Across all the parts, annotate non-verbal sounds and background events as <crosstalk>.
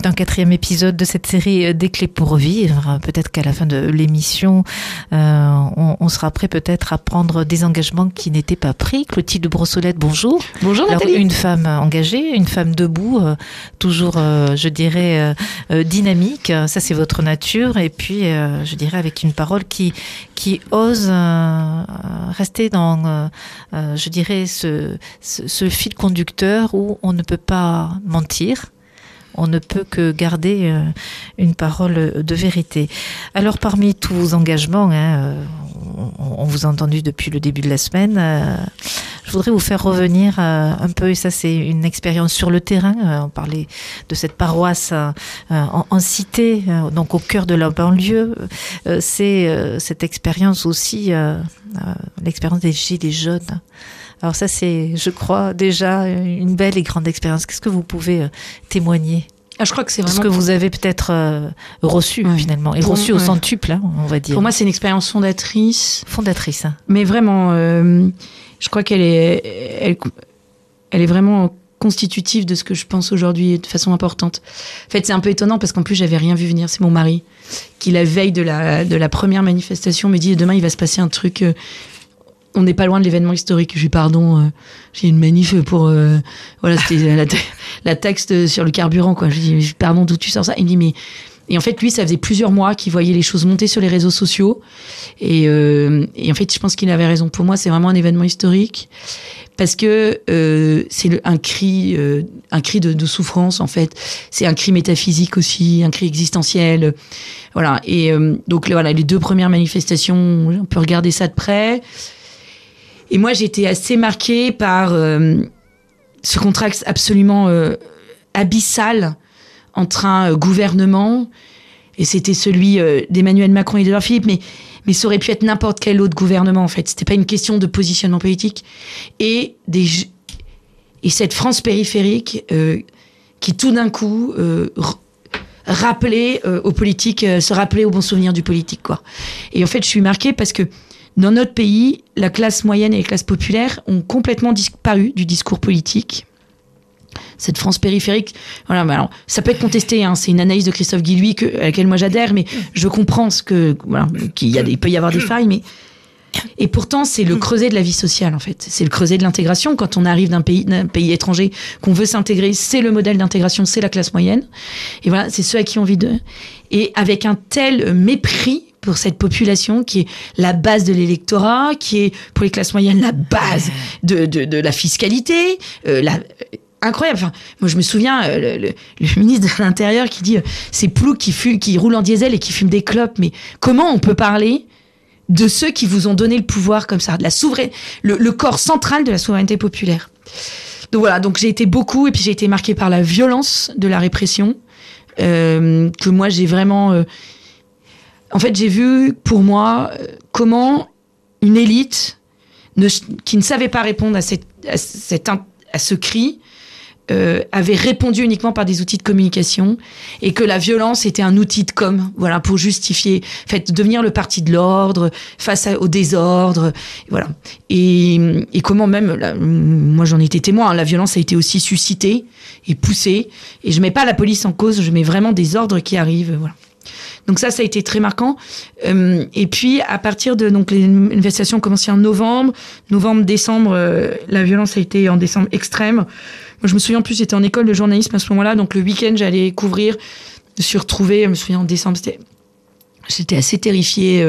C'est un quatrième épisode de cette série euh, Des clés pour vivre. Peut-être qu'à la fin de l'émission, euh, on, on, sera prêt peut-être à prendre des engagements qui n'étaient pas pris. Clotilde Brossolette, bonjour. Bonjour Alors, Nathalie. une femme engagée, une femme debout, euh, toujours, euh, je dirais, dynamique. Ça, c'est votre nature. Et puis, je dirais, avec une parole qui, qui ose rester dans, je dirais, ce, ce, ce fil conducteur où on ne peut pas mentir on ne peut que garder euh, une parole de vérité. Alors parmi tous vos engagements, hein, on, on, vous a entendu depuis le début de la semaine, euh, je voudrais vous faire revenir euh, un peu, et ça c'est une expérience sur le terrain, euh, on parlait de cette paroisse euh, en, en, cité, donc au cœur de la banlieue, c'est cette expérience aussi, l'expérience des gilets jaunes. Alors ça, c'est, je crois, déjà une belle et grande expérience. Qu'est-ce que vous pouvez témoigner? Ah, je crois que c'est vraiment ce que vous avez peut-être euh, reçu finalement et reçu ouais. au centuple, hein, on va dire. Pour moi, c'est une expérience fondatrice. Fondatrice. Hein. Mais vraiment, euh, je crois qu'elle est, elle, elle est vraiment constitutive de ce que je pense aujourd'hui de façon importante. En fait, c'est un peu étonnant parce qu'en plus, j'avais rien vu venir. C'est mon mari qui, la veille de la, de la première manifestation, me dit demain, il va se passer un truc. Euh, on n'est pas loin de l'événement historique. Je lui pardon, euh, j'ai une manif pour euh, voilà, c'était la, la taxe sur le carburant quoi. Je lui dis pardon, d'où tu sors ça? Il me dit mais et en fait lui ça faisait plusieurs mois qu'il voyait les choses monter sur les réseaux sociaux et, euh, et en fait je pense qu'il avait raison. Pour moi c'est vraiment un événement historique parce que euh, c'est un cri, euh, un cri de, de, souffrance en fait. C'est un cri métaphysique aussi, un cri existentiel. Voilà. Et euh, donc voilà, les deux premières manifestations, on peut regarder ça de près. Et moi, j'étais assez marquée par euh, ce contraste absolument euh, abyssal entre un euh, gouvernement, et c'était celui euh, d'Emmanuel Macron et d'Edouard Philippe, mais, mais ça aurait pu être n'importe quel autre gouvernement, en fait. C'était pas une question de positionnement politique. Et, des, et cette France périphérique euh, qui, tout d'un coup, euh, rappelait aux politiques, se rappelait aux bons souvenirs du politique, quoi. Et en fait, je suis marquée parce que dans notre pays, la classe moyenne et les classes populaires ont complètement disparu du discours politique. Cette France périphérique, voilà, ça peut être contesté, hein, c'est une analyse de Christophe Guillouis que, à laquelle moi j'adhère, mais je comprends ce que, voilà, qu'il peut y avoir des failles, mais et pourtant, c'est le creuset de la vie sociale, en fait. C'est le creuset de l'intégration. Quand on arrive d'un pays, d'un pays étranger, qu'on veut s'intégrer, c'est le modèle d'intégration, c'est la classe moyenne. Et voilà, c'est ceux à qui on vit de. Et avec un tel mépris pour cette population qui est la base de l'électorat, qui est pour les classes moyennes la base de, de, de la fiscalité, euh, la, incroyable. Enfin, moi, je me souviens, euh, le, le, le, <laughs> ministre de l'Intérieur qui dit euh, c'est Plouc qui, fume, qui roule en diesel et qui fume des clopes. Mais comment on peut parler de ceux qui vous ont donné le pouvoir comme ça, de la souveraineté, le, le corps central de la souveraineté populaire? Donc voilà, donc j'ai été beaucoup, et puis j'ai été marquée par la violence de la répression, euh, que moi j'ai vraiment. Euh, en fait, j'ai vu pour moi comment une élite qui ne savait pas répondre à, ce cri euh, avait répondu uniquement par des outils de communication et que la violence était un outil de com, voilà, pour justifier, fait, devenir le parti de l'ordre face au désordre, voilà. Et, comment même, moi j'en étais témoin, hein, la violence a été aussi suscitée et poussée, et je mets pas la police en cause, je mets vraiment des ordres qui arrivent, voilà. Donc ça, ça a été très marquant. Euh, et puis à partir de donc les manifestations ont commencé en novembre, novembre, décembre, euh, la violence a été en décembre extrême. Moi, je me souviens en plus, j'étais en école de journalisme à ce moment-là, donc le week-end, j'allais couvrir. Je me suis je me souviens en décembre, c'était J'étais assez terrifiée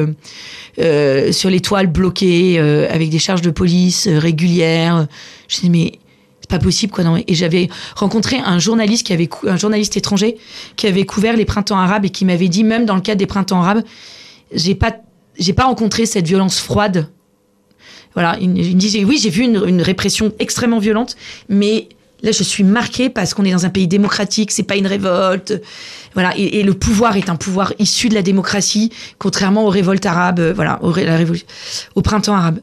euh, sur les toiles bloquées avec des charges de police régulières. Je me disais mais pas possible quoi non. Et j'avais rencontré un journaliste qui avait un journaliste étranger qui avait couvert les printemps arabes et qui m'avait dit même dans le cadre des printemps arabes j'ai pas j'ai pas rencontré cette violence froide. Voilà il, me disait oui j'ai vu une, répression extrêmement violente mais là je suis marquée parce qu'on est dans un pays démocratique c'est pas une révolte. Voilà et, le pouvoir est un pouvoir issu de la démocratie contrairement aux révoltes arabes voilà au, la au printemps arabe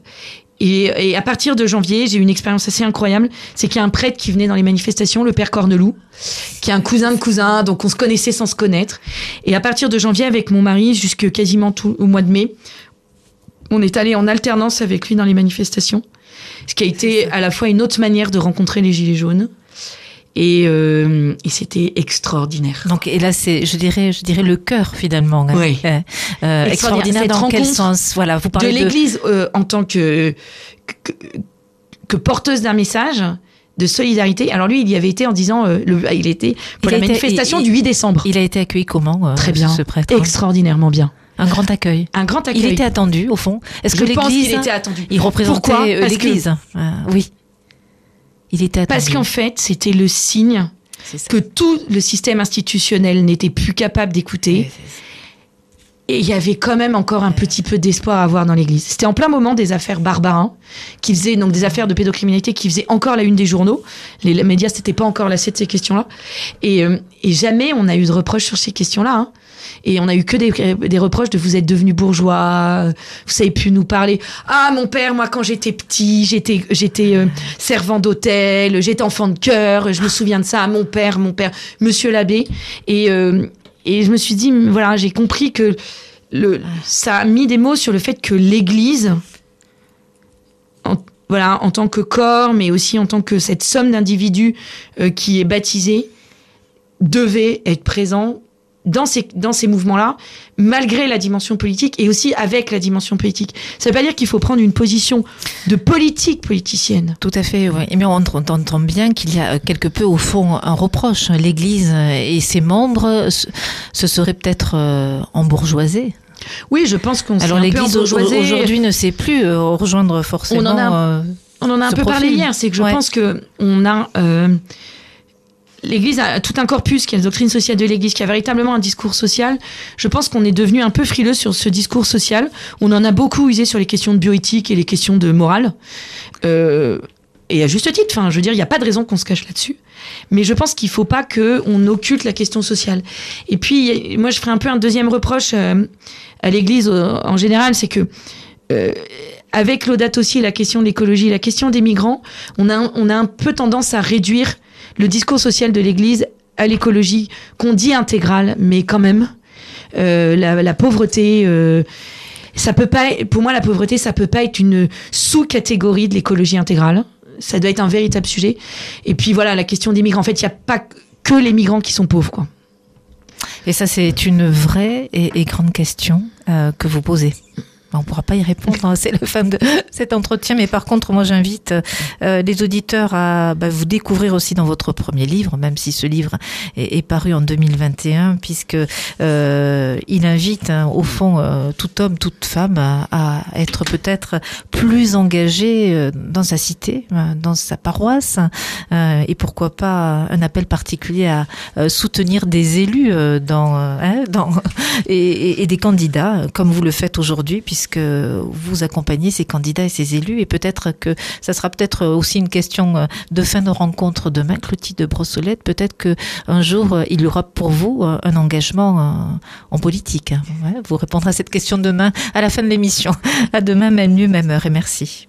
et, et, à partir de janvier, j'ai eu une expérience assez incroyable. C'est qu'il y a un prêtre qui venait dans les manifestations, le père Corneloup, qui est un cousin de cousin, donc on se connaissait sans se connaître. Et à partir de janvier, avec mon mari, jusque quasiment tout au mois de mai, On est allé en alternance avec lui dans les manifestations, ce qui a été à la fois une autre manière de rencontrer les Gilets jaunes. Et, euh, et c'était extraordinaire. Donc, et là, c'est, je dirais, je dirais le cœur finalement. hein. Oui. Euh, Extraordinaire. Cette dans quel sens Voilà, vous de parlez de, l'Église euh, en tant que, que, que porteuse d'un message de solidarité. Alors lui, il y avait été en disant, euh, le, il était pour Il la été- manifestation il- du 8 décembre. Il a été accueilli comment euh, Très bien, ce prêtre extraordinairement bien. Un grand accueil. Un grand accueil. Il était attendu au fond. Est-ce que l'Église qu'il était attendu. Il représentait que- l'Église. Euh, oui. Il était attendu. Parce qu'en fait, c'était le signe que tout le système institutionnel n'était plus capable d'écouter. Et il y avait quand même encore un petit peu d'espoir à avoir dans l'Église. C'était en plein moment des affaires Barbarin, qui faisaient donc des affaires de pédocriminalité, qui faisaient encore la une des journaux. Les, médias s'étaient pas encore lassés de ces questions-là. Et, euh, et jamais on a eu de reproches sur ces questions-là. hein. Et on a eu que des, des reproches de vous êtes devenu bourgeois, vous savez plus nous parler. Ah mon père, moi quand j'étais petit, j'étais j'étais euh, servant d'hôtel, j'étais enfant de cœur, je me souviens de ça. Mon père, mon père, Monsieur l'abbé. Et euh, et je me suis dit voilà, j'ai compris que le ça a mis des mots sur le fait que l'Église, en, voilà, en tant que corps, mais aussi en tant que cette somme d'individus euh, qui est baptisée, devait être présent dans ces, dans ces mouvements-là, malgré la dimension politique et aussi avec la dimension politique. Ça veut pas dire qu'il faut prendre une position de politique politicienne. Tout à fait, oui. Mais on, entend bien qu'il y a quelque peu, au fond, un reproche. L'Église et ses membres se, se seraient peut-être euh, embourgeoisés. Oui, je pense qu'on Alors l'Église aujourd'hui ne sait plus euh, rejoindre forcément. On en a- euh, On en a un peu parlé hier, c'est que je Ouais. pense que on a euh, l'Église a tout un corpus qui est la doctrine sociale de l'Église, qui a véritablement un discours social. Je pense qu'on est devenu un peu frileux sur ce discours social. On en a beaucoup usé sur les questions de bioéthique et les questions de morale. Euh, et à juste titre, enfin, je veux dire, il n'y a pas de raison qu'on se cache là-dessus. Mais je pense qu'il faut pas que on occulte la question sociale. Et puis, moi, je ferai un peu un deuxième reproche euh, à l'Église en général, c'est que euh, avec l'audate aussi, la question de l'écologie, la question des migrants, on a, on a un peu tendance à réduire le discours social de l'Église à l'écologie, qu'on dit intégrale, mais quand même, euh, la, pauvreté. euh, ça peut pas, pour moi, la pauvreté, ça peut pas être une sous-catégorie de l'écologie intégrale. Ça doit être un véritable sujet. Et puis voilà, la question des migrants. En fait, il n'y a pas que les migrants qui sont pauvres, quoi. Et ça, c'est une vraie et, et grande question euh, que vous posez. On ne pourra pas y répondre, hein, <laughs> c'est la fin de cet entretien. Mais par contre, moi, j'invite euh, les auditeurs à bah, vous découvrir aussi dans votre premier livre, même si ce livre est, paru en 2021, puisque euh, il invite, hein, au fond, euh, tout homme, toute femme à, être peut-être plus engagé dans sa cité, euh, dans sa paroisse, et pourquoi pas un appel particulier à soutenir des élus dans, hein, dans <laughs> et, et- des candidats, comme vous le faites aujourd'hui, puisque vous accompagnez ces candidats et ces élus. Et peut-être que ça sera peut-être aussi une question euh, de fin de rencontre demain, Clotilde de Brossolette. Peut-être que un jour euh, il y aura pour vous euh, un engagement en politique. Vous répondrez à cette question demain à la fin de l'émission. À demain, même lieu, même heure. Et merci.